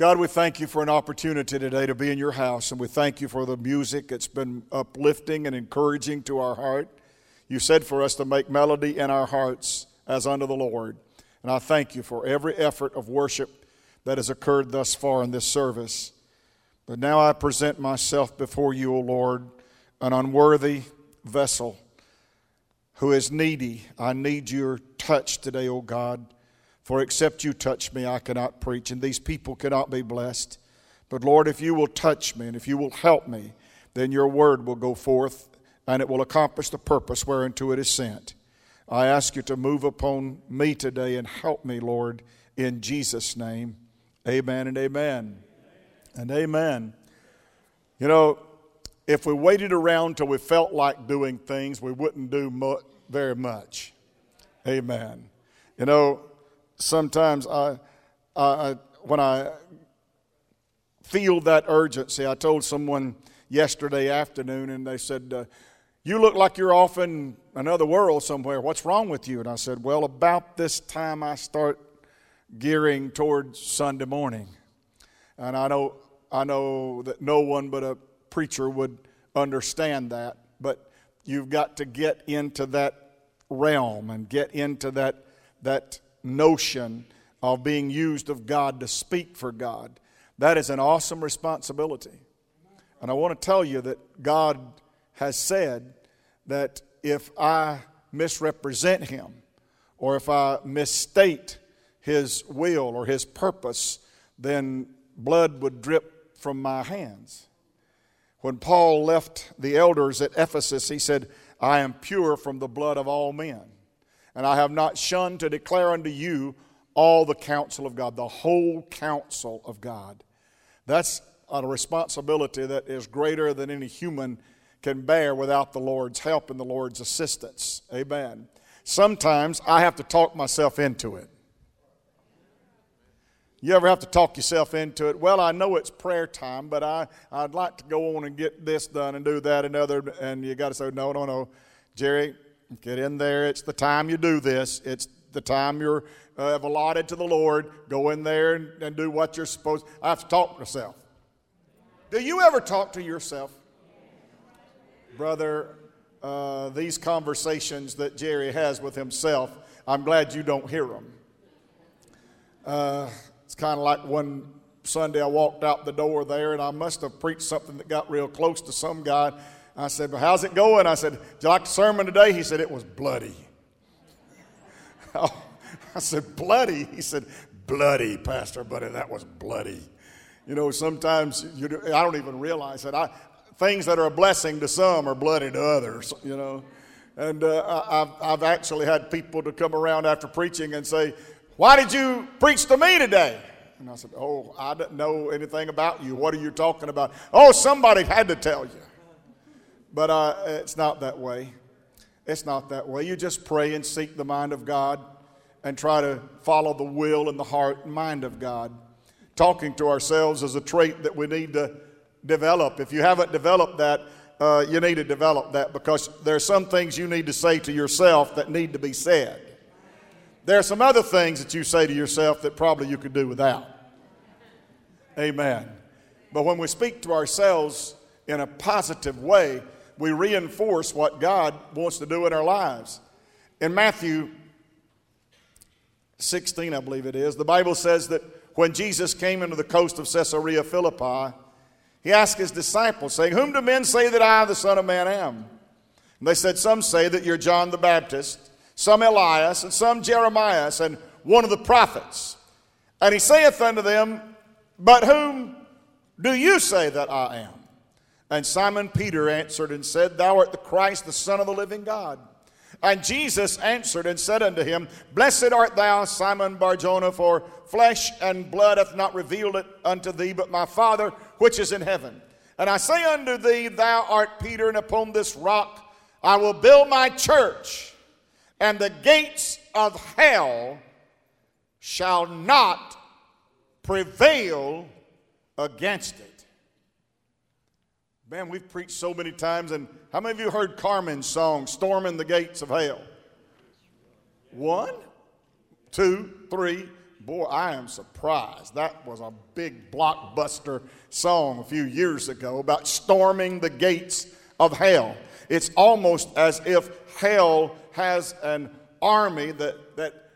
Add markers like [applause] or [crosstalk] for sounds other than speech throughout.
God, we thank you for an opportunity today to be in your house, and we thank you for the music. It's been uplifting and encouraging to our heart. You said for us to make melody in our hearts as unto the Lord. And I thank you for every effort of worship that has occurred thus far in this service. But now I present myself before you, O Lord, an unworthy vessel who is needy. I need your touch today, O God. For except you touch me, I cannot preach, and these people cannot be blessed. But Lord, if you will touch me and if you will help me, then your word will go forth and it will accomplish the purpose whereunto it is sent. I ask you to move upon me today and help me, Lord, in Jesus' name. Amen and amen. And amen. You know, if we waited around till we felt like doing things, we wouldn't do mu- very much. Amen. You know, sometimes I, I, when I feel that urgency, I told someone yesterday afternoon, and they said, uh, You look like you're off in another world somewhere. What's wrong with you? And I said, Well, about this time I start gearing towards Sunday morning. And I know, I know that no one but a preacher would understand that, but you've got to get into that realm and get into that, that notion of being used of God to speak for God. That is an awesome responsibility. And I want to tell you that God has said that if I misrepresent Him or if I misstate His will or His purpose, then blood would drip from my hands. When Paul left the elders at Ephesus, he said, I am pure from the blood of all men and I have not shunned to declare unto you all the counsel of God, the whole counsel of God. That's a responsibility that is greater than any human can bear without the Lord's help and the Lord's assistance. Amen. Sometimes I have to talk myself into it. You ever have to talk yourself into it? Well, I know it's prayer time, but I, I'd like to go on and get this done and do that and other, and you got to say, no, no, no. Jerry, Get in there. It's the time you do this. It's the time you're uh, have allotted to the Lord. Go in there and, and do what you're supposed. I have to talk to myself. Do you ever talk to yourself, brother? Uh, these conversations that Jerry has with himself, I'm glad you don't hear them. Uh, it's kind of like one Sunday I walked out the door there, and I must have preached something that got real close to some guy I said, Well, how's it going? I said, Did you like the sermon today? He said, It was bloody. [laughs] oh, I said, Bloody? He said, Bloody, Pastor Buddy, that was bloody. You know, sometimes you I don't even realize that. I, things that are a blessing to some are bloody to others, you know. And uh, I've, I've actually had people to come around after preaching and say, Why did you preach to me today? And I said, Oh, I don't know anything about you. What are you talking about? Oh, somebody had to tell you. But uh, it's not that way. It's not that way. You just pray and seek the mind of God and try to follow the will and the heart and mind of God. Talking to ourselves is a trait that we need to develop. If you haven't developed that, uh, you need to develop that because there are some things you need to say to yourself that need to be said. There are some other things that you say to yourself that probably you could do without. Amen. But when we speak to ourselves in a positive way, we reinforce what God wants to do in our lives. In Matthew 16, I believe it is, the Bible says that when Jesus came into the coast of Caesarea Philippi, he asked his disciples, saying, Whom do men say that I, the Son of Man, am? And they said, Some say that you're John the Baptist, some Elias, and some Jeremiah, and one of the prophets. And he saith unto them, But whom do you say that I am? And Simon Peter answered and said, Thou art the Christ, the Son of the living God. And Jesus answered and said unto him, Blessed art thou, Simon Barjona, for flesh and blood hath not revealed it unto thee, but my Father which is in heaven. And I say unto thee, Thou art Peter, and upon this rock I will build my church, and the gates of hell shall not prevail against it. Man, we've preached so many times, and how many of you heard Carmen's song, Storming the Gates of Hell? One, two, three, Boy, I am surprised. That was a big blockbuster song a few years ago about storming the gates of hell. It's almost as if hell has an army that, that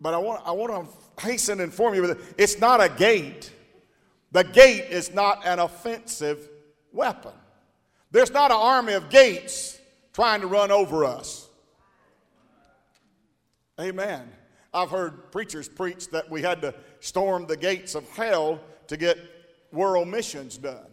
but I want, I want to hasten to inform you that it's not a gate. The gate is not an offensive weapon. There's not an army of gates trying to run over us. Amen. I've heard preachers preach that we had to storm the gates of hell to get world missions done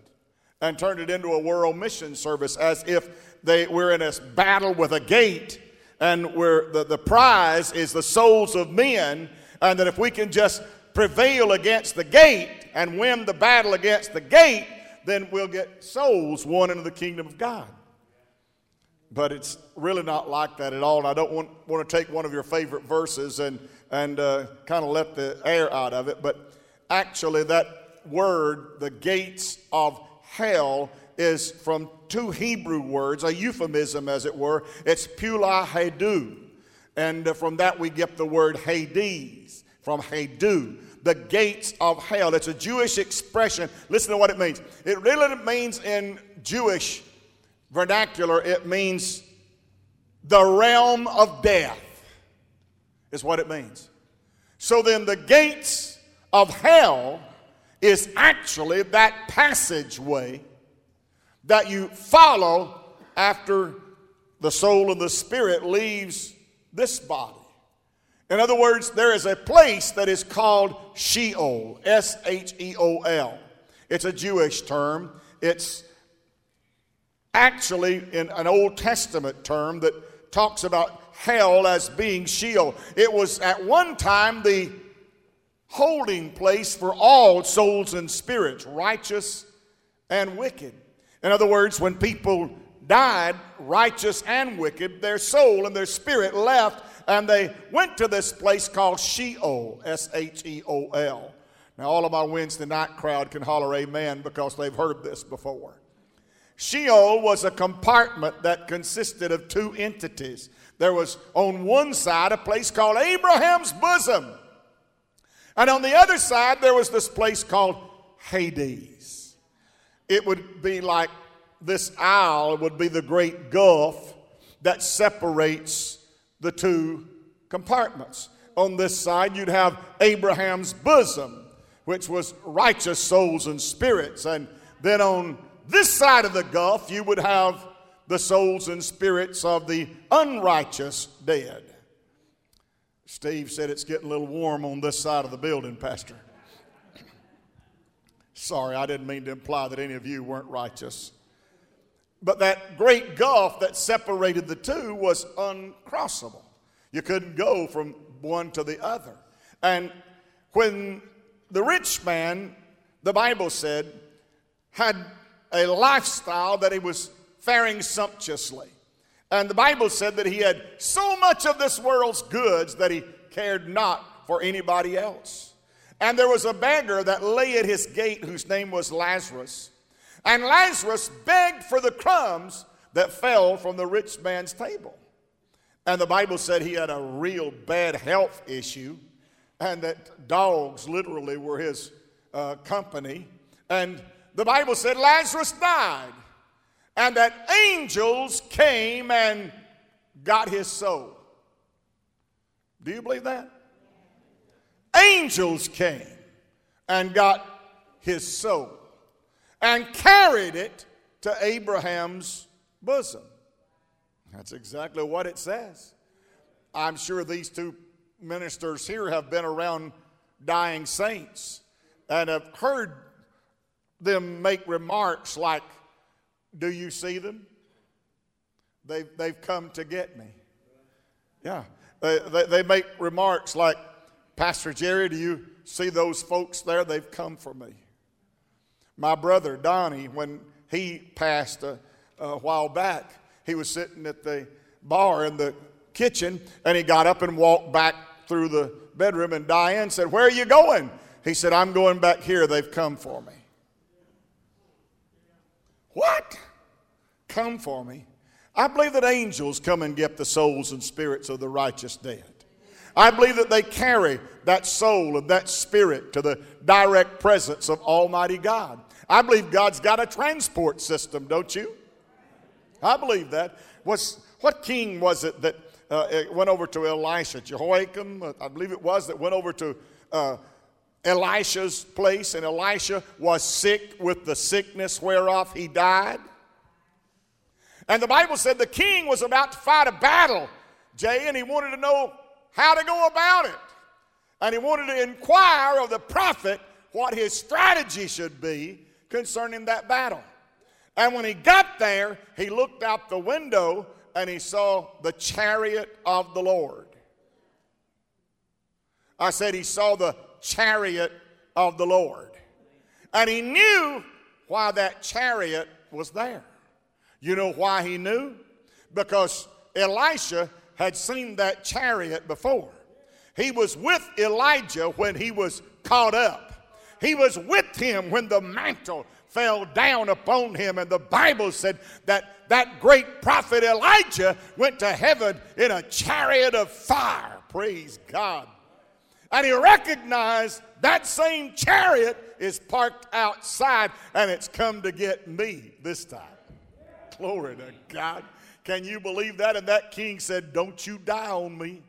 and turn it into a world mission service as if they, we're in a battle with a gate and where the, the prize is the souls of men, and that if we can just prevail against the gate and win the battle against the gate, then we'll get souls won into the kingdom of God. But it's really not like that at all. And I don't want, want to take one of your favorite verses and, and uh, kind of let the air out of it. But actually, that word, the gates of hell, is from two Hebrew words, a euphemism as it were. It's pula hedu. And uh, from that we get the word Hades, from Hedu, the gates of hell. It's a Jewish expression. Listen to what it means. It really means in Jewish vernacular, it means the realm of death, is what it means. So then, the gates of hell is actually that passageway that you follow after the soul and the spirit leaves this body. In other words, there is a place that is called Sheol, S H E O L. It's a Jewish term. It's actually in an Old Testament term that talks about hell as being Sheol. It was at one time the holding place for all souls and spirits, righteous and wicked. In other words, when people died, righteous and wicked, their soul and their spirit left and they went to this place called Sheol, S H E O L. Now, all of my Wednesday night crowd can holler amen because they've heard this before. Sheol was a compartment that consisted of two entities. There was on one side a place called Abraham's bosom, and on the other side there was this place called Hades. It would be like this aisle would be the great gulf that separates the two compartments. On this side, you'd have Abraham's bosom, which was righteous souls and spirits. And then on this side of the gulf, you would have the souls and spirits of the unrighteous dead. Steve said it's getting a little warm on this side of the building, Pastor. Sorry, I didn't mean to imply that any of you weren't righteous. But that great gulf that separated the two was uncrossable. You couldn't go from one to the other. And when the rich man, the Bible said, had a lifestyle that he was faring sumptuously. And the Bible said that he had so much of this world's goods that he cared not for anybody else. And there was a beggar that lay at his gate whose name was Lazarus. And Lazarus begged for the crumbs that fell from the rich man's table. And the Bible said he had a real bad health issue, and that dogs literally were his uh, company. And the Bible said Lazarus died, and that angels came and got his soul. Do you believe that? Angels came and got his soul and carried it to Abraham's bosom. That's exactly what it says. I'm sure these two ministers here have been around dying saints and have heard them make remarks like, Do you see them? They've, they've come to get me. Yeah. They, they, they make remarks like, Pastor Jerry, do you see those folks there? They've come for me. My brother Donnie, when he passed a, a while back, he was sitting at the bar in the kitchen and he got up and walked back through the bedroom. And Diane said, Where are you going? He said, I'm going back here. They've come for me. What? Come for me. I believe that angels come and get the souls and spirits of the righteous dead. I believe that they carry that soul and that spirit to the direct presence of Almighty God. I believe God's got a transport system, don't you? I believe that. What's, what king was it that uh, went over to Elisha? Jehoiakim, uh, I believe it was, that went over to uh, Elisha's place, and Elisha was sick with the sickness whereof he died. And the Bible said the king was about to fight a battle, Jay, and he wanted to know how to go about it. And he wanted to inquire of the prophet what his strategy should be concerning that battle. And when he got there, he looked out the window and he saw the chariot of the Lord. I said he saw the chariot of the Lord. And he knew why that chariot was there. You know why he knew? Because Elisha had seen that chariot before. He was with Elijah when he was caught up. He was with him when the mantle fell down upon him. And the Bible said that that great prophet Elijah went to heaven in a chariot of fire. Praise God. And he recognized that same chariot is parked outside and it's come to get me this time. Glory to God. Can you believe that? And that king said, Don't you die on me.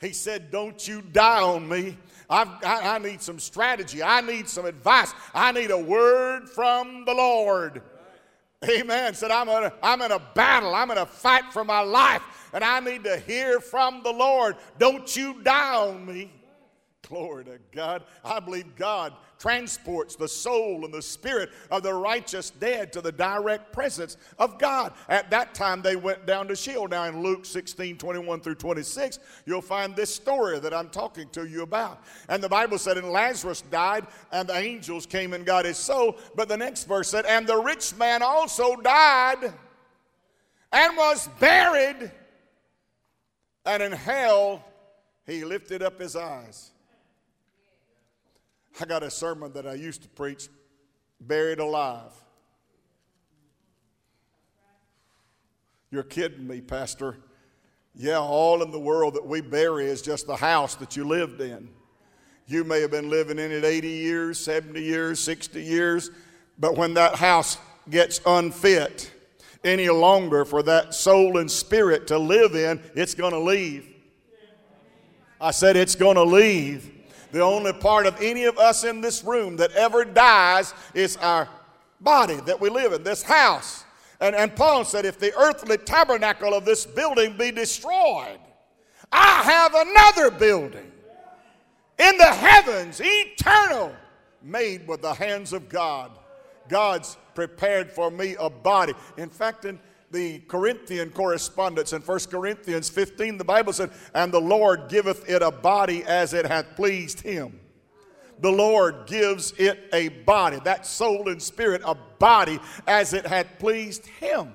He said, Don't you die on me. I, I need some strategy. I need some advice. I need a word from the Lord. Amen. Said, I'm, a, I'm in a battle. I'm in a fight for my life, and I need to hear from the Lord. Don't you die on me. Glory to God. I believe God transports the soul and the spirit of the righteous dead to the direct presence of God. At that time, they went down to Sheol. Now, in Luke 16 21 through 26, you'll find this story that I'm talking to you about. And the Bible said, And Lazarus died, and the angels came and got his soul. But the next verse said, And the rich man also died and was buried, and in hell he lifted up his eyes I got a sermon that I used to preach, Buried Alive. You're kidding me, Pastor. Yeah, all in the world that we bury is just the house that you lived in. You may have been living in it 80 years, 70 years, 60 years, but when that house gets unfit any longer for that soul and spirit to live in, it's going to leave. I said it's going to leave. The only part of any of us in this room that ever dies is our body that we live in, this house. And, and Paul said, if the earthly tabernacle of this building be destroyed, I have another building in the heavens, eternal, made with the hands of God. God's prepared for me a body. In fact, in the Corinthian correspondence in 1 Corinthians 15, the Bible said, And the Lord giveth it a body as it hath pleased him. The Lord gives it a body, that soul and spirit, a body as it hath pleased him.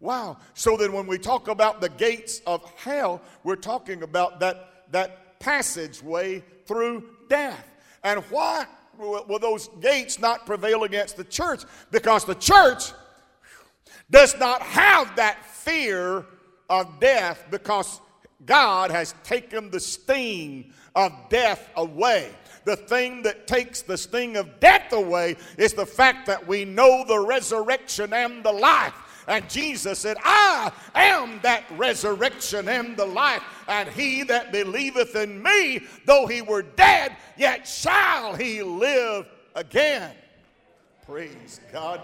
Wow. So then when we talk about the gates of hell, we're talking about that, that passageway through death. And why will those gates not prevail against the church? Because the church does not have that fear of death because God has taken the sting of death away. The thing that takes the sting of death away is the fact that we know the resurrection and the life. And Jesus said, I am that resurrection and the life. And he that believeth in me, though he were dead, yet shall he live again. Praise God.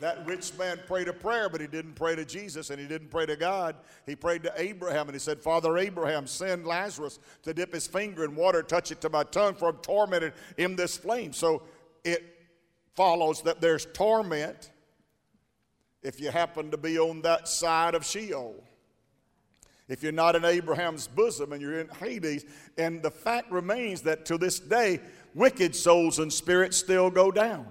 That rich man prayed a prayer, but he didn't pray to Jesus and he didn't pray to God. He prayed to Abraham and he said, Father Abraham, send Lazarus to dip his finger in water, touch it to my tongue, for I'm tormented in this flame. So it follows that there's torment if you happen to be on that side of Sheol. If you're not in Abraham's bosom and you're in Hades, and the fact remains that to this day, wicked souls and spirits still go down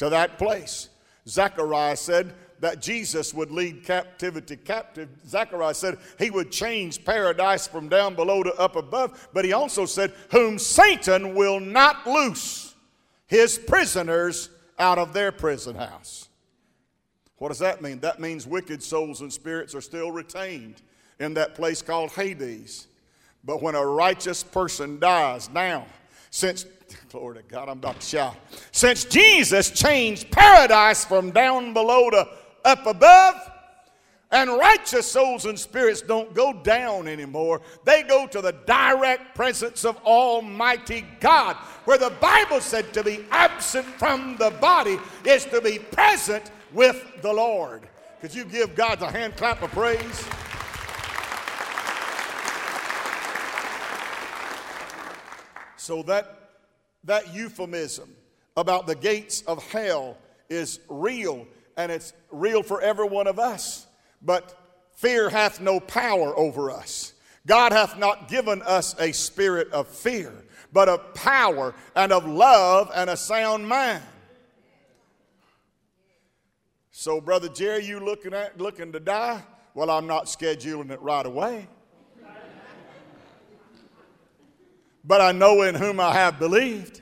to that place. Zechariah said that Jesus would lead captivity captive. Zechariah said he would change paradise from down below to up above, but he also said, Whom Satan will not loose his prisoners out of their prison house. What does that mean? That means wicked souls and spirits are still retained in that place called Hades. But when a righteous person dies, now, since, [laughs] glory to God, I'm about to shout. Since Jesus changed paradise from down below to up above, and righteous souls and spirits don't go down anymore. They go to the direct presence of Almighty God, where the Bible said to be absent from the body is to be present with the Lord. Could you give God a hand clap of praise? So that that euphemism about the gates of hell is real and it's real for every one of us. But fear hath no power over us. God hath not given us a spirit of fear, but of power and of love and a sound mind. So, Brother Jerry, you looking at looking to die? Well, I'm not scheduling it right away. But I know in whom I have believed,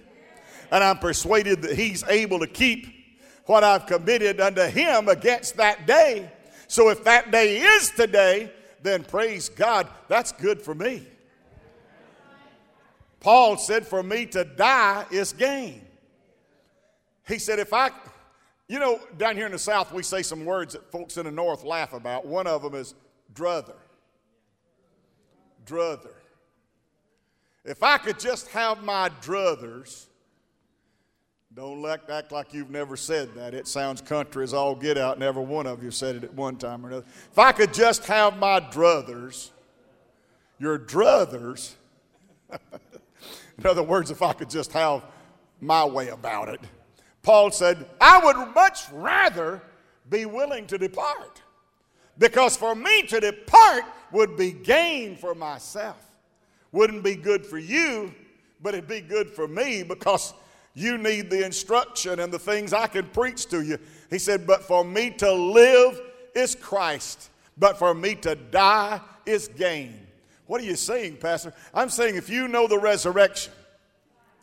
and I'm persuaded that He's able to keep what I've committed unto Him against that day. So if that day is today, then praise God, that's good for me. Paul said, For me to die is gain. He said, If I, you know, down here in the South, we say some words that folks in the North laugh about. One of them is druther. Druther. If I could just have my druthers, don't act, act like you've never said that. It sounds country as all get out, and every one of you said it at one time or another. If I could just have my druthers, your druthers, [laughs] in other words, if I could just have my way about it, Paul said, I would much rather be willing to depart. Because for me to depart would be gain for myself. Wouldn't be good for you, but it'd be good for me because you need the instruction and the things I can preach to you. He said, But for me to live is Christ, but for me to die is gain. What are you saying, Pastor? I'm saying if you know the resurrection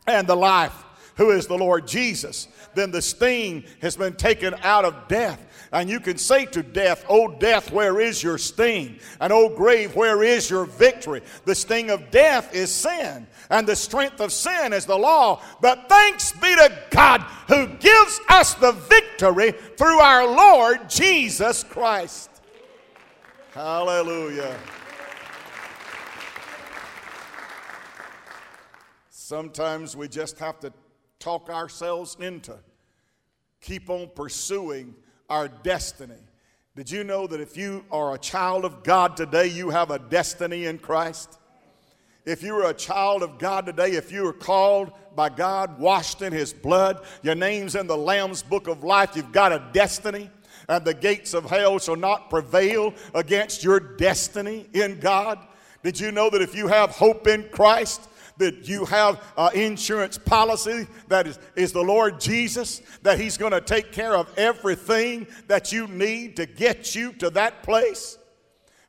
and the life, who is the Lord Jesus, then the sting has been taken out of death. And you can say to death, Oh, death, where is your sting? And oh, grave, where is your victory? The sting of death is sin, and the strength of sin is the law. But thanks be to God who gives us the victory through our Lord Jesus Christ. Hallelujah. Sometimes we just have to talk ourselves into keep on pursuing our destiny. Did you know that if you are a child of God today, you have a destiny in Christ? If you are a child of God today, if you are called by God, washed in His blood, your name's in the Lamb's book of life, you've got a destiny, and the gates of hell shall not prevail against your destiny in God. Did you know that if you have hope in Christ, that you have an insurance policy that is, is the Lord Jesus, that He's going to take care of everything that you need to get you to that place.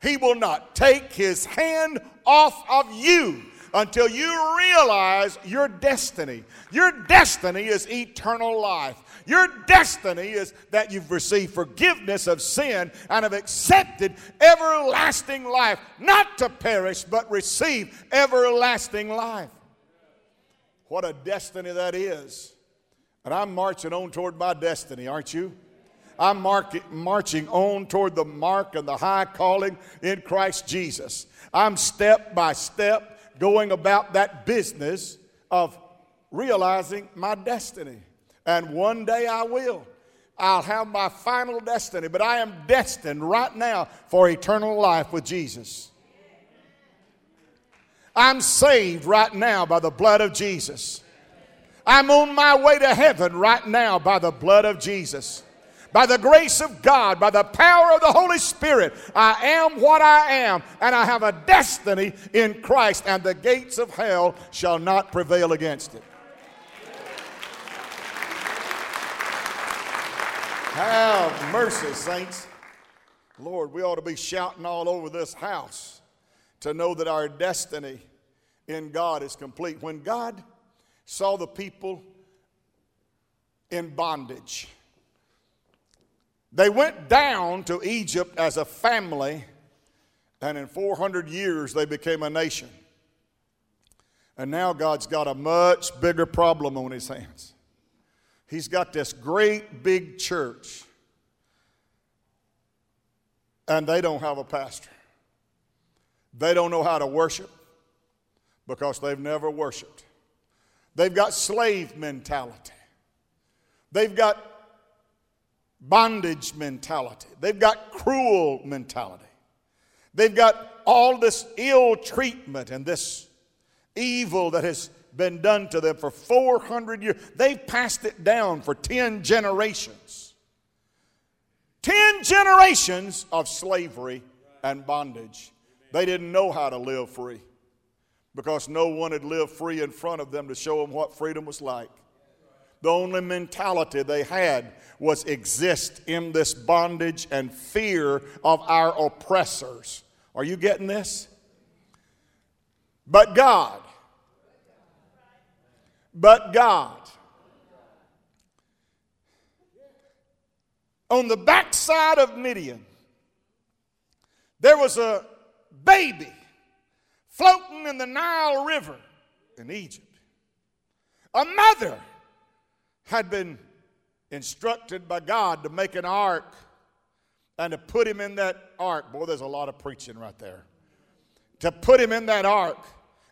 He will not take His hand off of you until you realize your destiny. Your destiny is eternal life. Your destiny is that you've received forgiveness of sin and have accepted everlasting life, not to perish, but receive everlasting life. What a destiny that is. And I'm marching on toward my destiny, aren't you? I'm mark- marching on toward the mark and the high calling in Christ Jesus. I'm step by step going about that business of realizing my destiny. And one day I will. I'll have my final destiny, but I am destined right now for eternal life with Jesus. I'm saved right now by the blood of Jesus. I'm on my way to heaven right now by the blood of Jesus. By the grace of God, by the power of the Holy Spirit, I am what I am, and I have a destiny in Christ, and the gates of hell shall not prevail against it. Have mercy, saints. Lord, we ought to be shouting all over this house to know that our destiny in God is complete. When God saw the people in bondage, they went down to Egypt as a family And in 400 years, they became a nation. And now God's got a much bigger problem on his hands. He's got this great big church, and they don't have a pastor. They don't know how to worship because they've never worshiped. They've got slave mentality. They've got bondage mentality. They've got cruel mentality. They've got all this ill treatment and this evil that has been done to them for 400 years. They've passed it down for 10 generations. 10 generations of slavery and bondage. They didn't know how to live free because no one had lived free in front of them to show them what freedom was like. The only mentality they had was exist in this bondage and fear of our oppressors. Are you getting this? But God, but God, on the backside of Midian, there was a baby floating in the Nile River in Egypt. A mother had been instructed by God to make an ark and to put him in that ark. Boy, there's a lot of preaching right there. To put him in that ark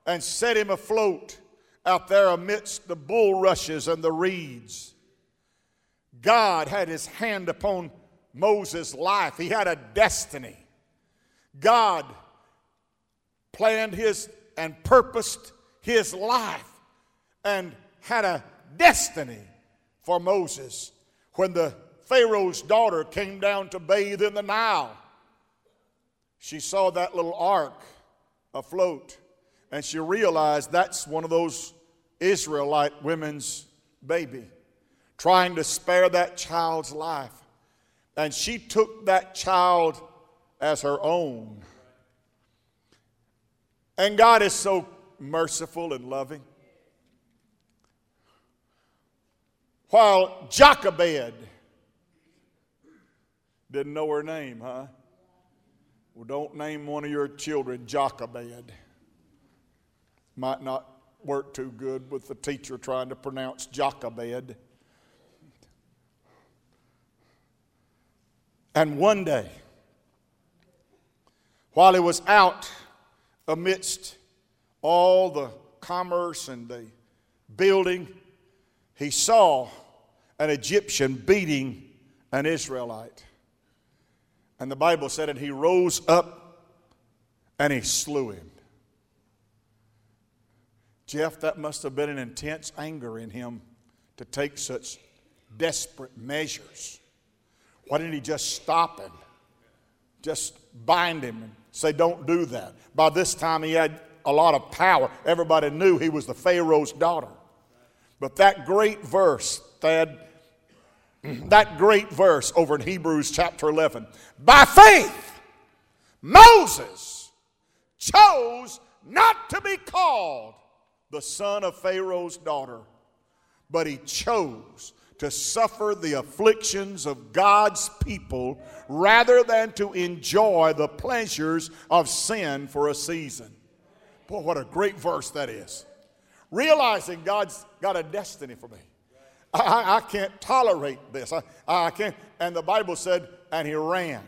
and set him afloat out there amidst the bulrushes and the reeds. God had his hand upon Moses' life, he had a destiny. God planned his and purposed his life and had a destiny for Moses when the Pharaoh's daughter came down to bathe in the Nile. She saw that little ark afloat and she realized that's one of those Israelite women's baby, trying to spare that child's life. And she took that child as her own. And God is so merciful and loving. While Jochebed didn't know her name, huh? Well, don't name one of your children Jochebed. Might not work too good with the teacher trying to pronounce Jochebed. And one day, while he was out amidst all the commerce and the building, he saw an Egyptian beating an Israelite. And the Bible said, and he rose up and he slew him. Jeff, that must have been an intense anger in him to take such desperate measures. Why didn't he just stop him? Just bind him and say, Don't do that. By this time, he had a lot of power. Everybody knew he was the Pharaoh's daughter. But that great verse, Thad, [clears throat] that great verse over in Hebrews chapter 11. By faith, Moses chose not to be called the son of Pharaoh's daughter, but he chose to suffer the afflictions of God's people rather than to enjoy the pleasures of sin for a season. Boy, what a great verse that is. Realizing God's got a destiny for me. I, I can't tolerate this. I, I can't. And the Bible said, and he ran.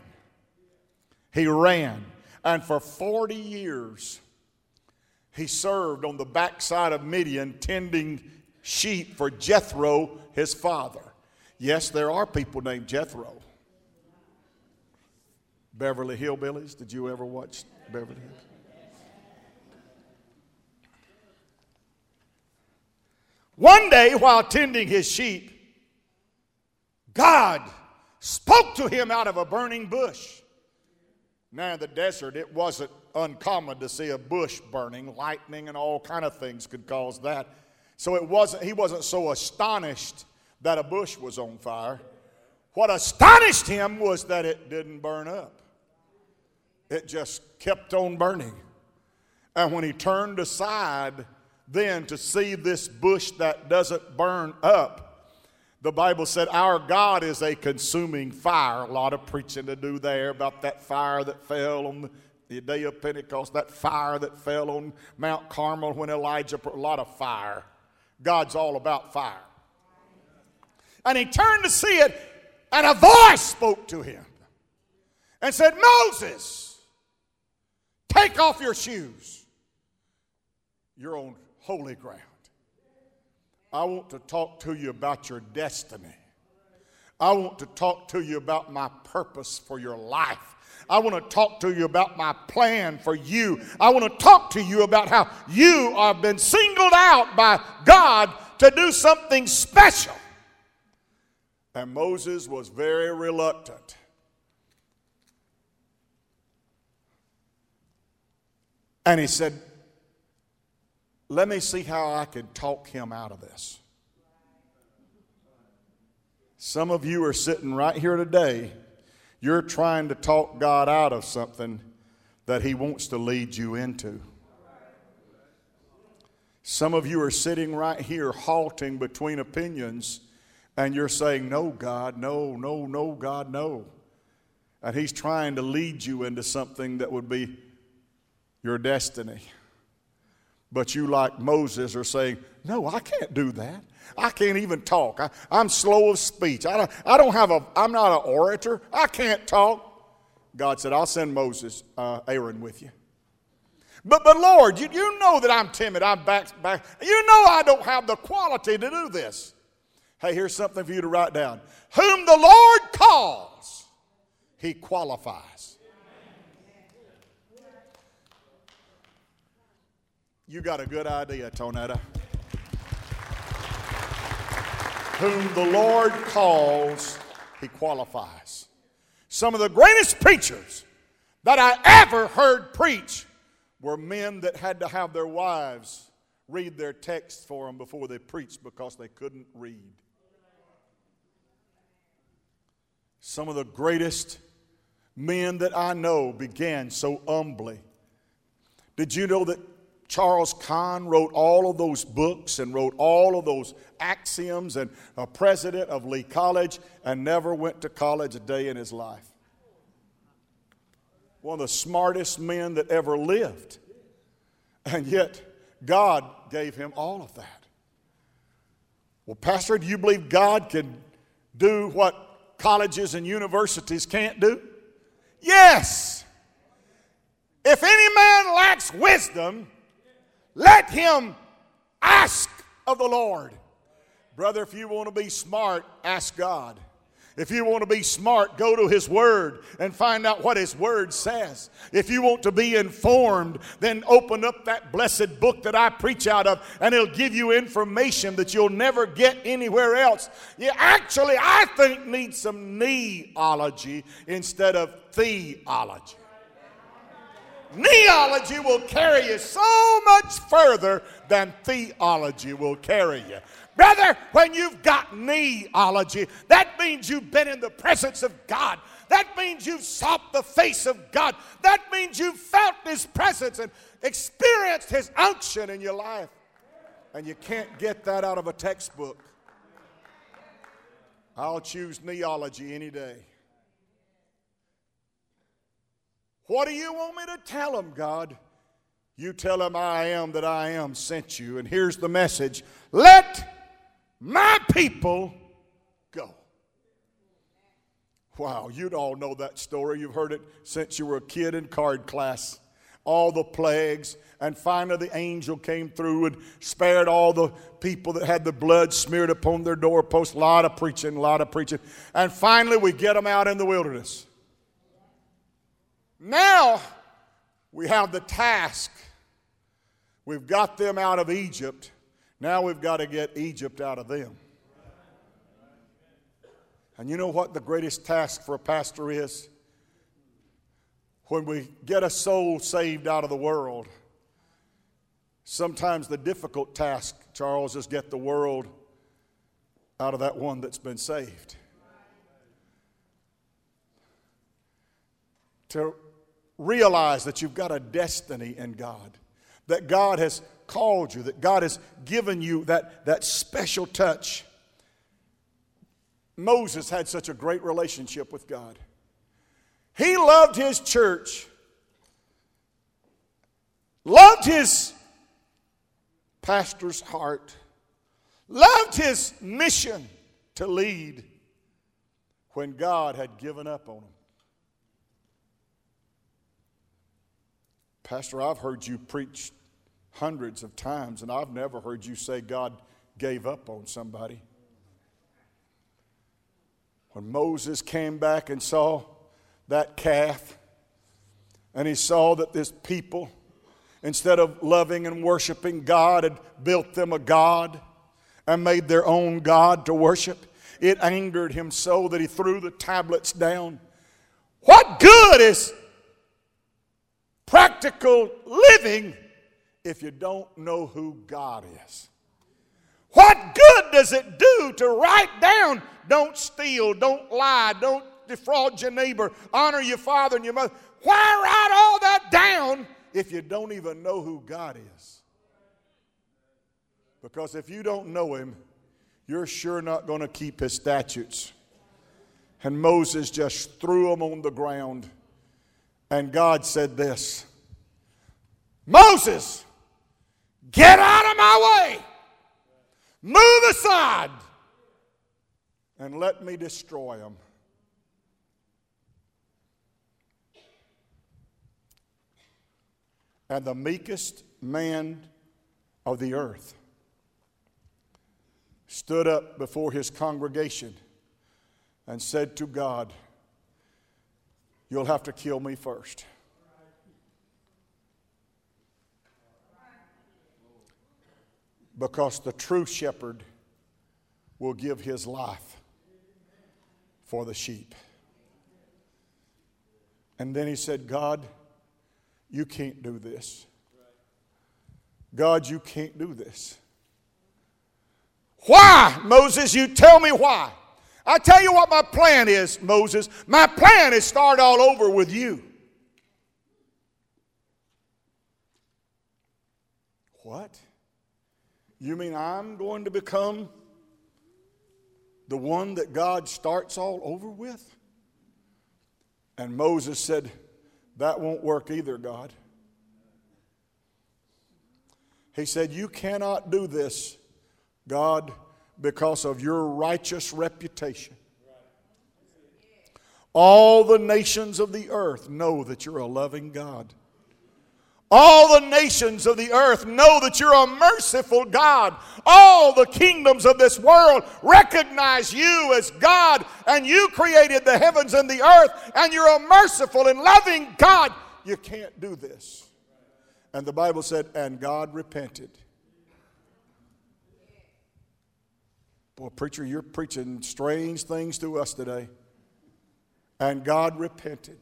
He ran. And for 40 years, he served on the backside of Midian tending sheep for Jethro, his father. Yes, there are people named Jethro. Beverly Hillbillies. Did you ever watch Beverly Hills? One day, while tending his sheep, God spoke to him out of a burning bush. Now, in the desert, it wasn't uncommon to see a bush burning. Lightning and all kind of things could cause that. So it wasn't, he wasn't so astonished that a bush was on fire. What astonished him was that it didn't burn up. It just kept on burning. And when he turned aside, then to see this bush that doesn't burn up. The Bible said our God is a consuming fire. A lot of preaching to do there about that fire that fell on the day of Pentecost, that fire that fell on Mount Carmel when Elijah, a lot of fire. God's all about fire. And he turned to see it, and a voice spoke to him and said, Moses, take off your shoes. You're on holy ground. I want to talk to you about your destiny. I want to talk to you about my purpose for your life. I want to talk to you about my plan for you. I want to talk to you about how you have been singled out by God to do something special. And Moses was very reluctant. And he said, Let me see how I can talk him out of this. Some of you are sitting right here today. You're trying to talk God out of something that He wants to lead you into. Some of you are sitting right here halting between opinions and you're saying, No, God, no, no, no, God, no. And He's trying to lead you into something that would be your destiny. But you, like Moses, are saying, No, I can't do that. I can't even talk. I, am slow of speech. I don't, I don't have a, I'm not an orator. I can't talk. God said, I'll send Moses, uh, Aaron with you. But, but Lord, you, you know that I'm timid. I'm back, back. You know I don't have the quality to do this. Hey, here's something for you to write down. Whom the Lord calls, he qualifies. You got a good idea, Tonetta. Whom the Lord calls, he qualifies. Some of the greatest preachers that I ever heard preach were men that had to have their wives read their texts for them before they preached because they couldn't read. Some of the greatest men that I know began so humbly. Did you know that Charles Conn wrote all of those books and wrote all of those axioms and a president of Lee College and never went to college a day in his life. One of the smartest men that ever lived. And yet, God gave him all of that. Well, Pastor, do you believe God can do what colleges and universities can't do? Yes. If any man lacks wisdom, let him ask of the Lord. Brother, if you want to be smart, ask God. If you want to be smart, go to His Word and find out what His Word says. If you want to be informed, then open up that blessed book that I preach out of, and it'll give you information that you'll never get anywhere else. You actually, I think, need some kneeology instead of theology. Kneeology will carry you so much further than theology will carry you. Brother, when you've got kneeology, that means you've been in the presence of God. That means you've sought the face of God. That means you've felt His presence and experienced His unction in your life. And you can't get that out of a textbook. I'll choose kneeology any day. What do you want me to tell them, God? You tell them I am that I am sent you. And here's the message let my people go. Wow, you'd all know that story. You've heard it since you were a kid in card class. All the plagues, and finally the angel came through and spared all the people that had the blood smeared upon their doorposts. A lot of preaching, a lot of preaching. And finally we get them out in the wilderness. Now we have the task. We've got them out of Egypt. Now we've got to get Egypt out of them. And you know what the greatest task for a pastor is? When we get a soul saved out of the world, sometimes the difficult task, Charles, is get the world out of that one that's been saved. To realize that you've got a destiny in God, that God has called you, that God has given you that, that special touch. Moses had such a great relationship with God. He loved his church loved his pastor's heart, loved his mission to lead when God had given up on him. Pastor, I've heard you preach hundreds of times, and I've never heard you say God gave up on somebody. When Moses came back and saw that calf, and he saw that this people, instead of loving and worshiping God, had built them a God and made their own God to worship, it angered him so that he threw the tablets down. What good is practical living if you don't know who God is? What good does it do to write down, don't steal, don't lie, don't defraud your neighbor, honor your father and your mother? Why write all that down if you don't even know who God is? Because if you don't know Him, you're sure not going to keep His statutes. And Moses just threw them on the ground. And God said this Moses, get out of my way. Move aside and let me destroy them. And the meekest man of the earth stood up before his congregation and said to God, You'll have to kill me first. Because the true shepherd will give his life for the sheep. And then he said, God, you can't do this. God, you can't do this. Why, Moses? You tell me why. I tell you what my plan is, Moses. My plan is start all over with you. What? You mean I'm going to become the one that God starts all over with? And Moses said, That won't work either, God. He said, You cannot do this, God, because of your righteous reputation. All the nations of the earth know that you're a loving God. All the nations of the earth know that you're a merciful God. All the kingdoms of this world recognize you as God, and you created the heavens and the earth, and you're a merciful and loving God. You can't do this. And the Bible said, and God repented. Boy, preacher, you're preaching strange things to us today. And God repented.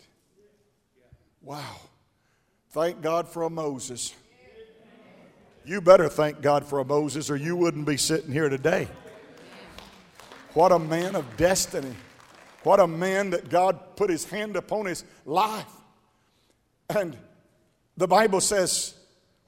Wow. Thank God for a Moses. You better thank God for a Moses, or you wouldn't be sitting here today. What a man of destiny. What a man that God put his hand upon his life. And the Bible says,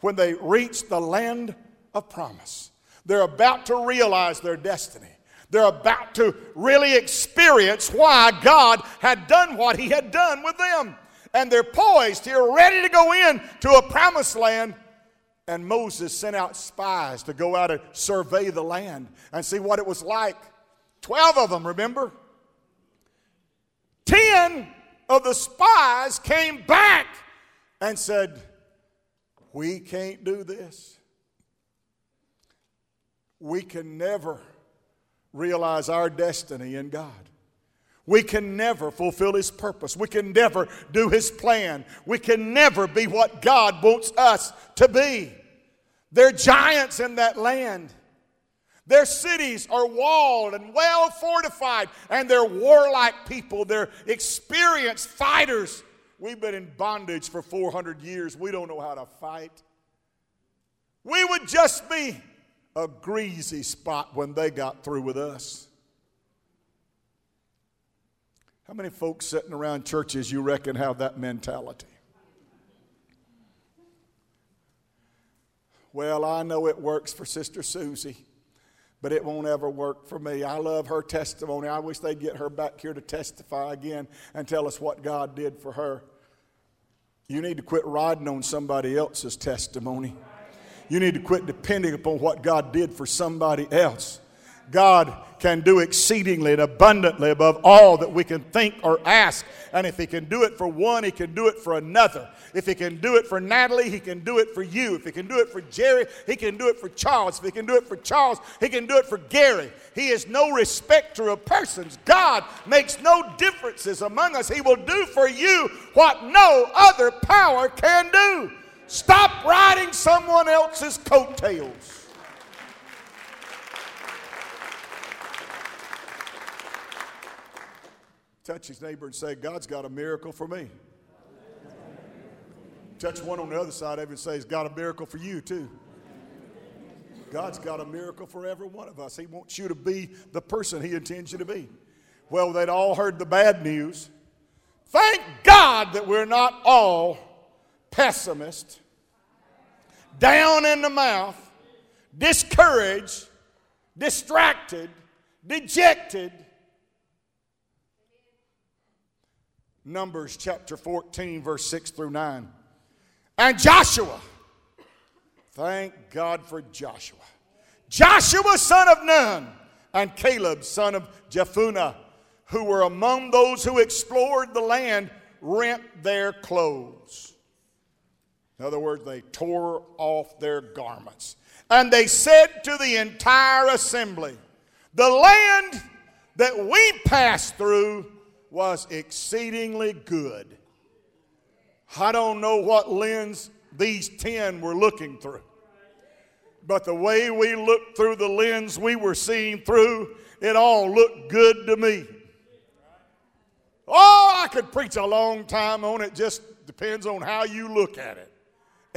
when they reached the land of promise, they're about to realize their destiny. They're about to really experience why God had done what He had done with them and they're poised here, ready to go in to a promised land. And Moses sent out spies to go out and survey the land and see what it was like. Twelve of them, remember? Ten of the spies came back and said, We can't do this. We can never realize our destiny in God. We can never fulfill His purpose. We can never do His plan. We can never be what God wants us to be. They're giants in that land. Their cities are walled and well fortified, and they're warlike people. They're experienced fighters. We've been in bondage for 400 years. We don't know how to fight. We would just be a greasy spot when they got through with us. How many folks sitting around churches you reckon have that mentality? Well, I know it works for Sister Susie, but it won't ever work for me. I love her testimony. I wish they'd get her back here to testify again and tell us what God did for her. You need to quit riding on somebody else's testimony. You need to quit depending upon what God did for somebody else. God can do exceedingly and abundantly above all that we can think or ask. And if He can do it for one, He can do it for another. If He can do it for Natalie, He can do it for you. If He can do it for Jerry, He can do it for Charles. If He can do it for Charles, He can do it for Gary. He is no respecter of persons. God makes no differences among us. He will do for you what no other power can do. Stop riding someone else's coattails. Touch his neighbor and say, God's got a miracle for me. Touch one on the other side of him and say, He's got a miracle for you too. God's got a miracle for every one of us. He wants you to be the person He intends you to be. Well, they'd all heard the bad news. Thank God that we're not all pessimists, down in the mouth, discouraged, distracted, dejected Numbers chapter 14, verse 6 through 9. And Joshua, thank God for Joshua. Joshua, son of Nun, and Caleb, son of Jephunneh, who were among those who explored the land, rent their clothes. In other words, they tore off their garments. And they said to the entire assembly, The land that we passed through was exceedingly good. I don't know what lens these 10 were looking through, but the way we looked through the lens we were seeing through, it all looked good to me. Oh, I could preach a long time on it, just depends on how you look at it.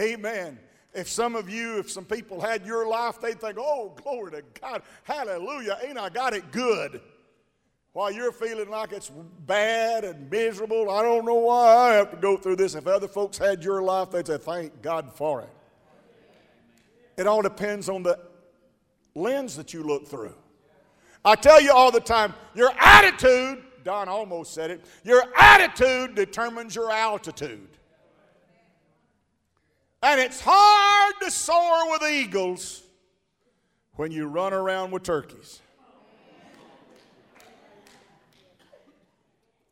Amen. If some of you, if some people had your life, they'd think, oh, glory to God, hallelujah, ain't I got it good? While you're feeling like it's bad and miserable, I don't know why I have to go through this. If other folks had your life, they'd say, Thank God for it. It all depends on the lens that you look through. I tell you all the time, your attitude, Don almost said it, your attitude determines your altitude. And it's hard to soar with eagles when you run around with turkeys.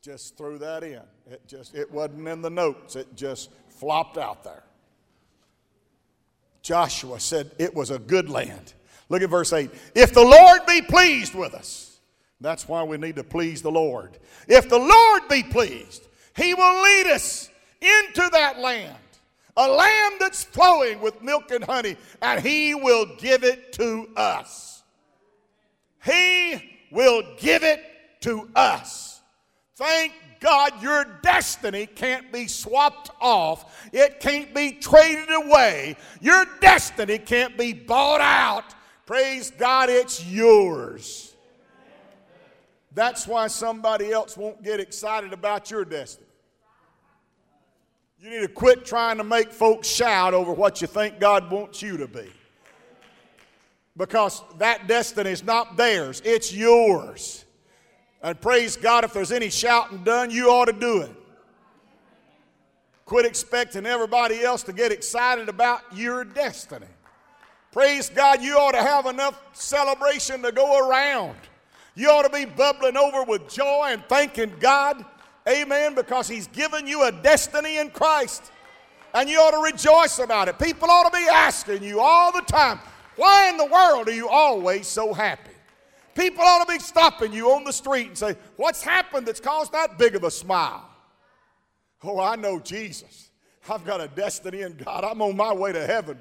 Just threw that in. It just it wasn't in the notes. It just flopped out there. Joshua said it was a good land. Look at verse 8. If the Lord be pleased with us, that's why we need to please the Lord. If the Lord be pleased, He will lead us into that land, a lamb that's flowing with milk and honey, and He will give it to us. He will give it to us. Thank God your destiny can't be swapped off. It can't be traded away. Your destiny can't be bought out. Praise God, it's yours. That's why somebody else won't get excited about your destiny. You need to quit trying to make folks shout over what you think God wants you to be. Because that destiny is not theirs, it's yours. And praise God, if there's any shouting done, you ought to do it. Quit expecting everybody else to get excited about your destiny. Praise God, you ought to have enough celebration to go around. You ought to be bubbling over with joy and thanking God, amen, because He's given you a destiny in Christ. And you ought to rejoice about it. People ought to be asking you all the time, why in the world are you always so happy? People ought to be stopping you on the street and say, What's happened that's caused that big of a smile? Oh, I know Jesus. I've got a destiny in God. I'm on my way to heaven.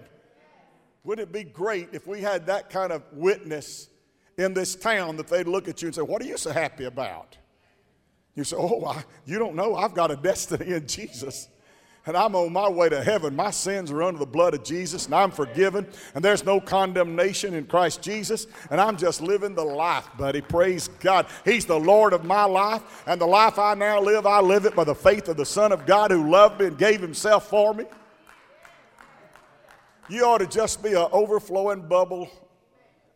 Wouldn't it be great if we had that kind of witness in this town that they'd look at you and say, What are you so happy about? You say, Oh, I, you don't know. I've got a destiny in Jesus and I'm on my way to heaven. My sins are under the blood of Jesus, and I'm forgiven, and there's no condemnation in Christ Jesus, and I'm just living the life, buddy. Praise God. He's the Lord of my life, and the life I now live, I live it by the faith of the Son of God who loved me and gave Himself for me. You ought to just be an overflowing bubble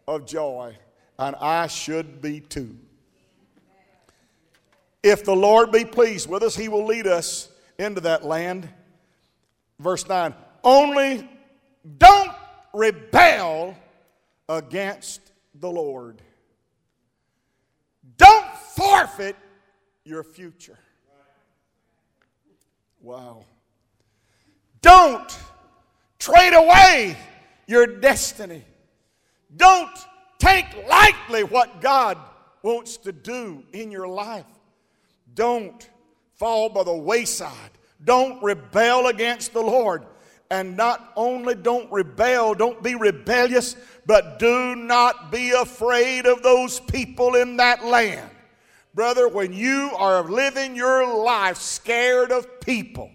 of joy, and I should be too. If the Lord be pleased with us, He will lead us into that land Verse 9 Only don't rebel against the Lord. Don't forfeit your future. Wow. Don't trade away your destiny. Don't take lightly what God wants to do in your life. Don't fall by the wayside. Don't rebel against the Lord. And not only don't rebel, don't be rebellious, but do not be afraid of those people in that land. Brother, when you are living your life scared of people,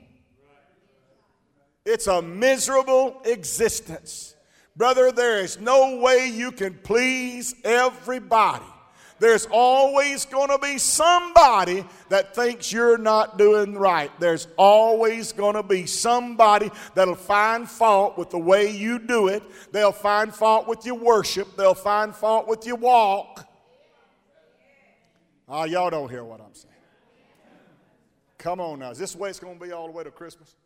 it's a miserable existence. Brother, there is no way you can please everybody. There's always going to be somebody that thinks you're not doing right. There's always going to be somebody that'll find fault with the way you do it. They'll find fault with your worship. They'll find fault with your walk. Oh, y'all don't hear what I'm saying. Come on now. Is this the way it's going to be all the way to Christmas?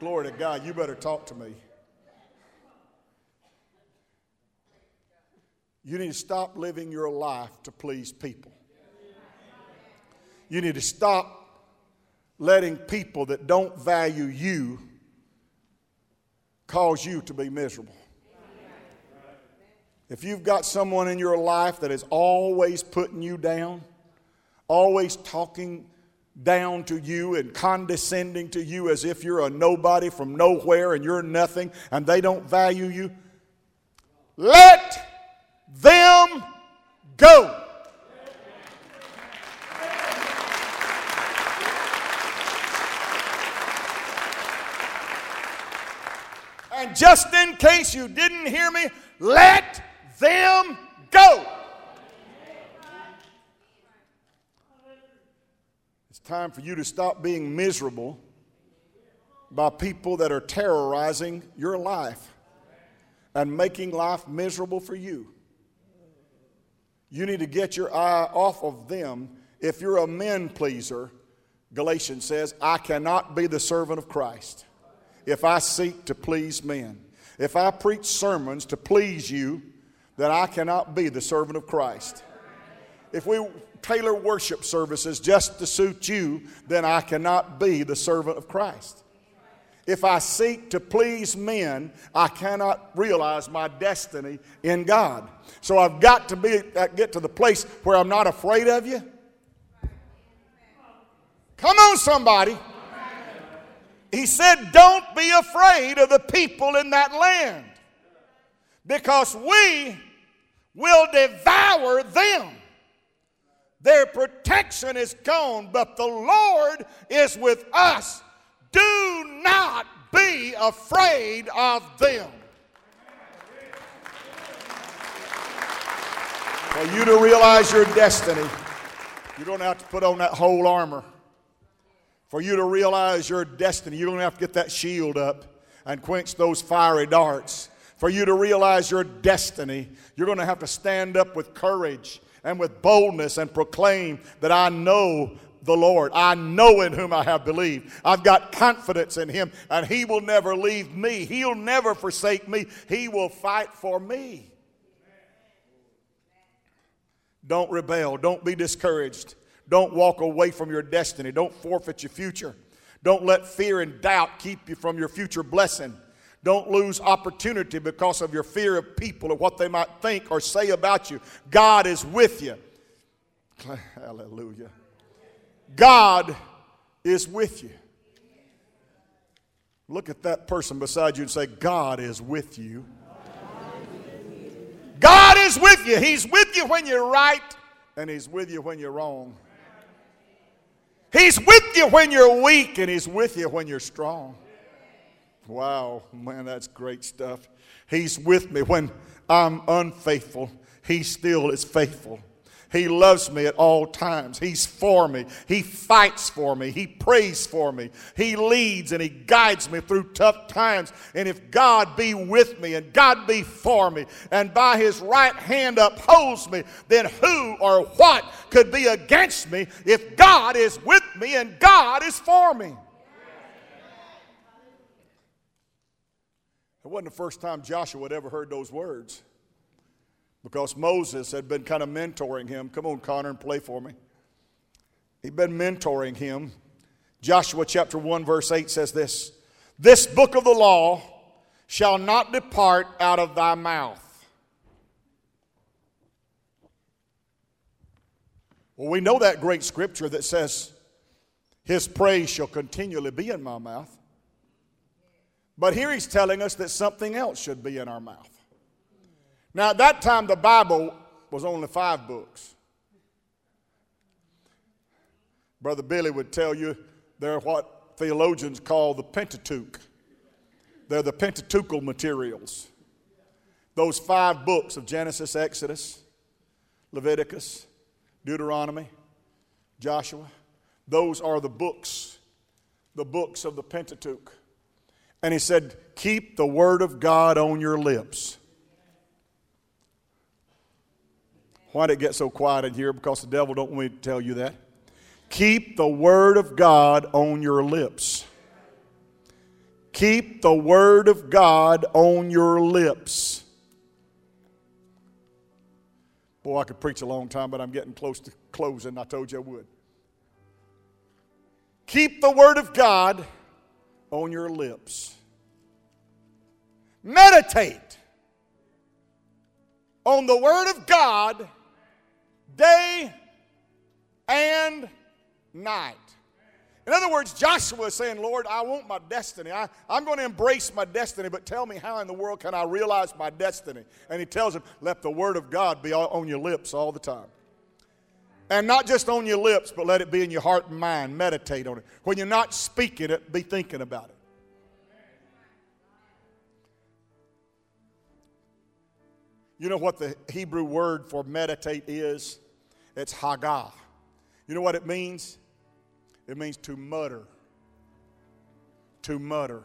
Glory to God. You better talk to me. You need to stop living your life to please people. You need to stop letting people that don't value you cause you to be miserable. If you've got someone in your life that is always putting you down, always talking down to you and condescending to you as if you're a nobody from nowhere and you're nothing and they don't value you, let them go. And just in case you didn't hear me, let them go. It's time for you to stop being miserable by people that are terrorizing your life and making life miserable for you. You need to get your eye off of them. If you're a men pleaser, Galatians says, I cannot be the servant of Christ if I seek to please men. If I preach sermons to please you, then I cannot be the servant of Christ. If we tailor worship services just to suit you, then I cannot be the servant of Christ. If I seek to please men, I cannot realize my destiny in God. So I've got to be, uh, get to the place where I'm not afraid of you. Come on, somebody. He said, Don't be afraid of the people in that land because we will devour them. Their protection is gone, but the Lord is with us do not be afraid of them. For you to realize your destiny, you don't have to put on that whole armor. For you to realize your destiny, you don't have to get that shield up and quench those fiery darts. For you to realize your destiny, you're going to have to stand up with courage and with boldness and proclaim that I know the Lord. I know in whom I have believed. I've got confidence in him, and he will never leave me. He'll never forsake me. He will fight for me. Don't rebel. Don't be discouraged. Don't walk away from your destiny. Don't forfeit your future. Don't let fear and doubt keep you from your future blessing. Don't lose opportunity because of your fear of people or what they might think or say about you. God is with you. [laughs] Hallelujah. God is with you. Look at that person beside you and say, God is with you. God is with you. He's with you when you're right, and He's with you when you're wrong. He's with you when you're weak, and He's with you when you're strong. Wow, man, that's great stuff. He's with me when I'm unfaithful. He still is faithful. He loves me at all times. He's for me. He fights for me. He prays for me. He leads and He guides me through tough times. And if God be with me and God be for me and by His right hand upholds me, then who or what could be against me if God is with me and God is for me? It wasn't the first time Joshua had ever heard those words because Moses had been kind of mentoring him. Come on, Connor, and play for me. He'd been mentoring him. Joshua chapter 1, verse 8 says this This book of the law shall not depart out of thy mouth. Well, we know that great scripture that says, His praise shall continually be in my mouth. But here he's telling us that something else should be in our mouth. Now, at that time, the Bible was only five books. Brother Billy would tell you they're what theologians call the Pentateuch. They're the Pentateuchal materials. Those five books of Genesis, Exodus, Leviticus, Deuteronomy, Joshua, those are the books, the books of the Pentateuch. And he said, Keep the word of God on your lips. Why did it get so quiet in here? Because the devil don't want me to tell you that. Keep the word of God on your lips. Keep the word of God on your lips. Boy, I could preach a long time, but I'm getting close to closing. I told you I would. Keep the word of God on your lips. Meditate on the Word of God day and night. In other words, Joshua is saying, Lord, I want my destiny. I, am going to embrace my destiny, but tell me how in the world can I realize my destiny? And he tells him, let the Word of God be on your lips all the time. And not just on your lips, but let it be in your heart and mind. Meditate on it. When you're not speaking it, be thinking about it. You know what the Hebrew word for meditate is? It's hagah. You know what it means? It means to mutter. To mutter.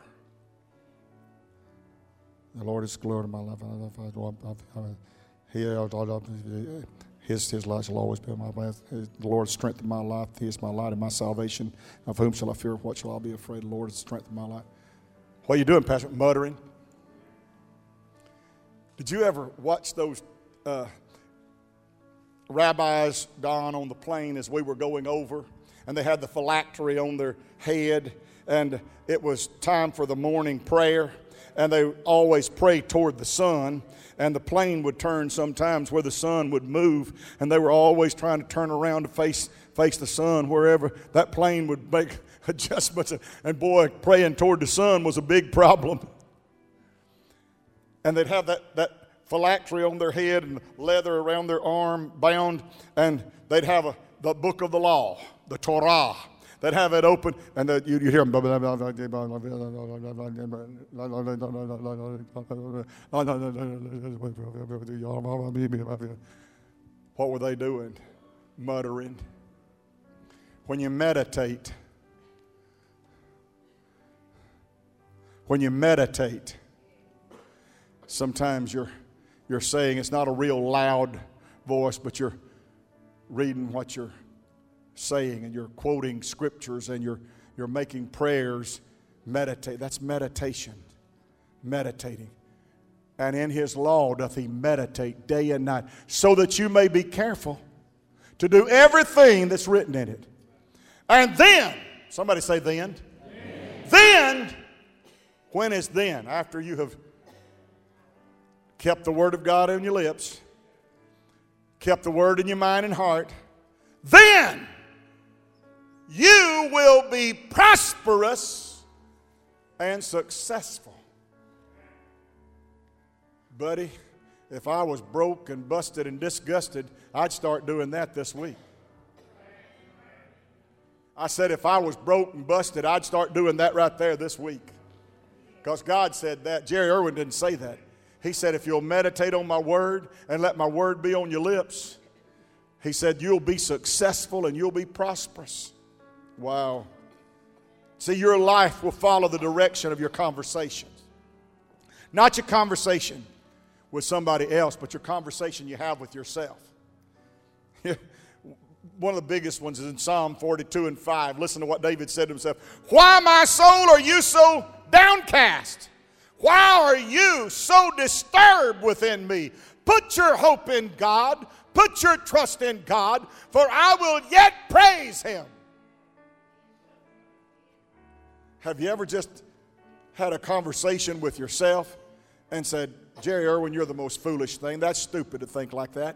The Lord is glory in my life. His, his light shall always be my path. The Lord is strength of my life. He is my light and my salvation. Of whom shall I fear? What shall I be afraid? The Lord is strength of my life. What are you doing, Pastor? Muttering. Did you ever watch those uh, rabbis, Don, on the plane as we were going over? And they had the phylactery on their head, and it was time for the morning prayer. And they always prayed toward the sun, and the plane would turn sometimes where the sun would move, and they were always trying to turn around to face face the sun wherever that plane would make [laughs] adjustments. And boy, praying toward the sun was a big problem and they'd have that, that phylactery on their head and leather around their arm bound, and they'd have a, the book of the law, the Torah. They'd have it open, and the, you, you hear them. What were they doing? Muttering. When you meditate, when you meditate, sometimes you're, you're saying it's not a real loud voice, but you're reading what you're saying and you're quoting scriptures and you're, you're making prayers. Meditate. That's meditation. Meditating. And in his law doth he meditate day and night, so that you may be careful to do everything that's written in it. And then, somebody say then. Then, then when is then? After you have kept the Word of God on your lips, kept the Word in your mind and heart, then you will be prosperous and successful. Buddy, if I was broke and busted and disgusted, I'd start doing that this week. I said, if I was broke and busted, I'd start doing that right there this week. Because God said that. Jerry Irwin didn't say that. He said, If you'll meditate on my word and let my word be on your lips, he said, You'll be successful and you'll be prosperous. Wow. See, your life will follow the direction of your conversations. Not your conversation with somebody else, but your conversation you have with yourself. [laughs] One of the biggest ones is in Psalm 42 and 5. Listen to what David said to himself Why, my soul, are you so downcast? Why are you so disturbed within me? Put your hope in God, put your trust in God, for I will yet praise Him. Have you ever just had a conversation with yourself and said, Jerry Irwin, you're the most foolish thing. That's stupid to think like that.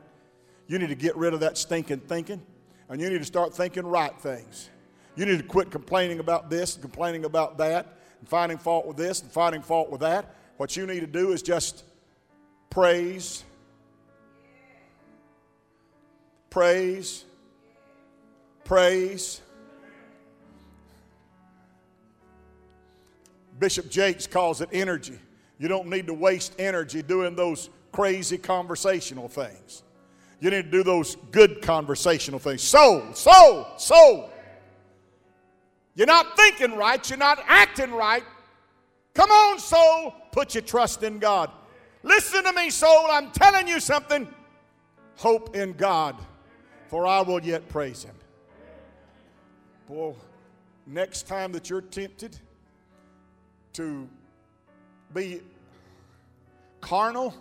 You need to get rid of that stinking thinking, and you need to start thinking right things. You need to quit complaining about this and complaining about that, and finding fault with this and finding fault with that. What you need to do is just praise, praise, praise. Bishop Jakes calls it energy. You don't need to waste energy doing those crazy conversational things. You need to do those good conversational things. Soul, soul, soul. You're not thinking right. You're not acting right. Come on, soul. Put your trust in God. Listen to me, soul. I'm telling you something. Hope in God, for I will yet praise Him. Boy, next time that you're tempted to be carnal,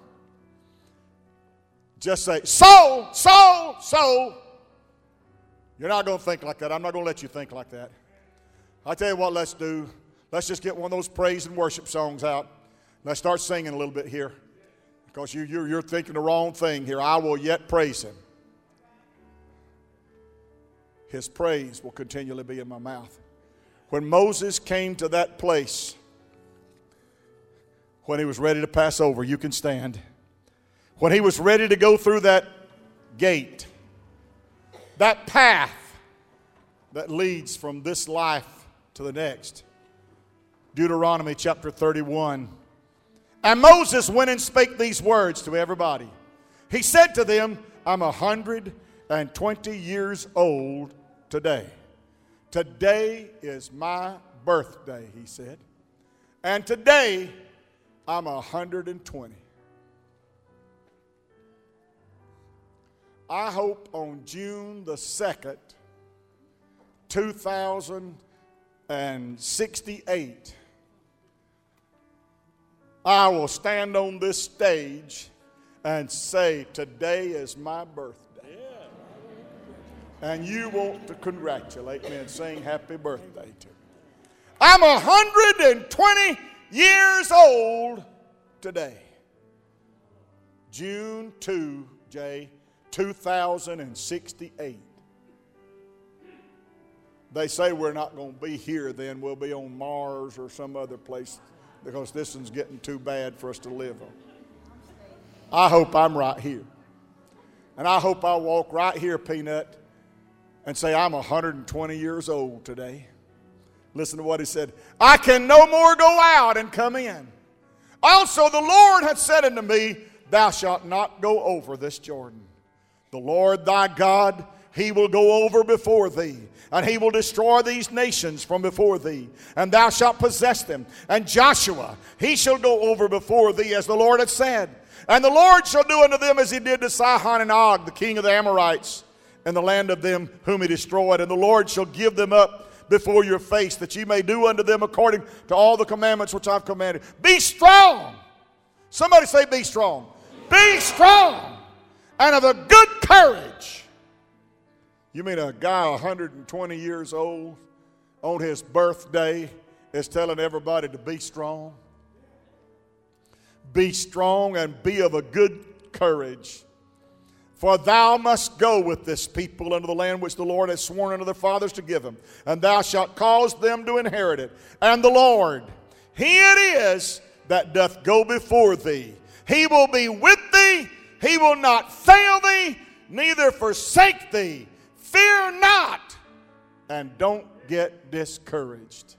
just say, soul, soul, soul. You're not going to think like that. I'm not going to let you think like that. I tell you what, let's do. Let's just get one of those praise and worship songs out. Let's start singing a little bit here. Because you, you're, you're thinking the wrong thing here. I will yet praise him. His praise will continually be in my mouth. When Moses came to that place, when he was ready to pass over, you can stand. When he was ready to go through that gate, that path that leads from this life to the next. Deuteronomy chapter 31. And Moses went and spake these words to everybody. He said to them, I'm a hundred and twenty years old today. Today is my birthday, he said. And today I'm a hundred and twenty. I hope on June the 2nd, 2068, I will stand on this stage and say, Today is my birthday. And you want to congratulate me and sing happy birthday to me. I'm 120 years old today. June 2, J. 2068. They say we're not going to be here then, we'll be on Mars or some other place because this one's getting too bad for us to live on. I hope I'm right here. And I hope I walk right here, Peanut, and say, I'm 120 years old today. Listen to what he said I can no more go out and come in. Also, the Lord hath said unto me, Thou shalt not go over this Jordan. The Lord thy God, he will go over before thee, and he will destroy these nations from before thee, and thou shalt possess them. And Joshua, he shall go over before thee, as the Lord hath said. And the Lord shall do unto them as he did to Sihon and Og, the king of the Amorites, in the land of them whom he destroyed. And the Lord shall give them up before your face, that ye may do unto them according to all the commandments which I've commanded. Be strong. Somebody say, Be strong. Be strong and of a good courage. You mean a guy 120 years old on his birthday is telling everybody to be strong? Be strong and be of a good courage. For thou must go with this people into the land which the Lord has sworn unto their fathers to give them, and thou shalt cause them to inherit it. And the Lord, He it is that doth go before thee. He will be with thee he will not fail thee, neither forsake thee. Fear not, and don't get discouraged.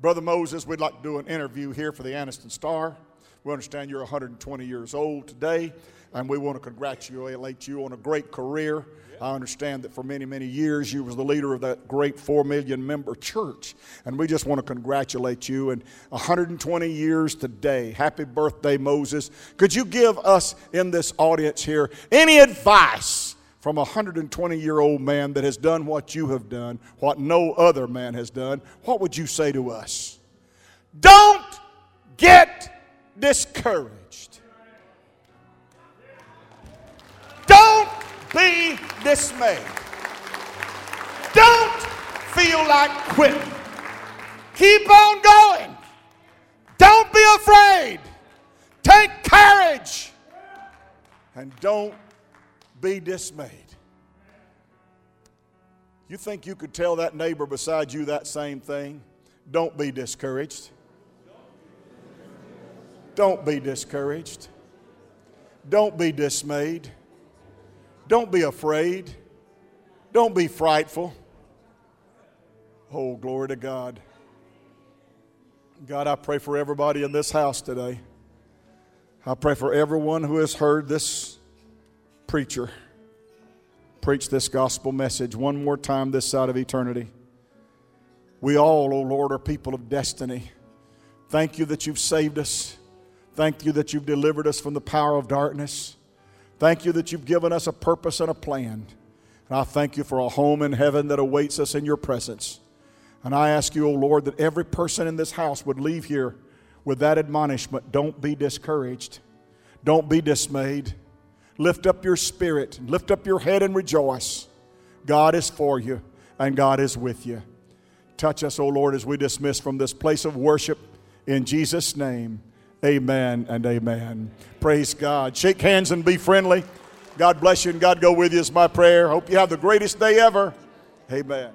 Brother Moses, we'd like to do an interview here for the Anniston Star. We understand you're 120 years old today, and we want to congratulate you on a great career. I understand that for many, many years you was the leader of that great four million member church. And we just want to congratulate you. And 120 years today. Happy birthday, Moses. Could you give us in this audience here any advice from a 120 year old man that has done what you have done, what no other man has done, what would you say to us? Don't get discouraged. Be dismayed. Don't feel like quitting. Keep on going. Don't be afraid. Take courage. And don't be dismayed. You think you could tell that neighbor beside you that same thing? Don't be discouraged. Don't be discouraged. Don't be dismayed. Don't be afraid. Don't be frightful. Oh, glory to God. God, I pray for everybody in this house today. I pray for everyone who has heard this preacher preach this gospel message one more time this side of eternity. We all, O oh Lord, are people of destiny. Thank you that you've saved us. Thank you that you've delivered us from the power of darkness. Thank you that you've given us a purpose and a plan. And I thank you for a home in heaven that awaits us in your presence. And I ask you, O oh Lord, that every person in this house would leave here with that admonishment. Don't be discouraged. Don't be dismayed. Lift up your spirit, lift up your head and rejoice. God is for you and God is with you. Touch us, O oh Lord, as we dismiss from this place of worship. In Jesus' name. Amen and amen. Praise God. Shake hands and be friendly. God bless you and God go with you is my prayer. Hope you have the greatest day ever. Amen.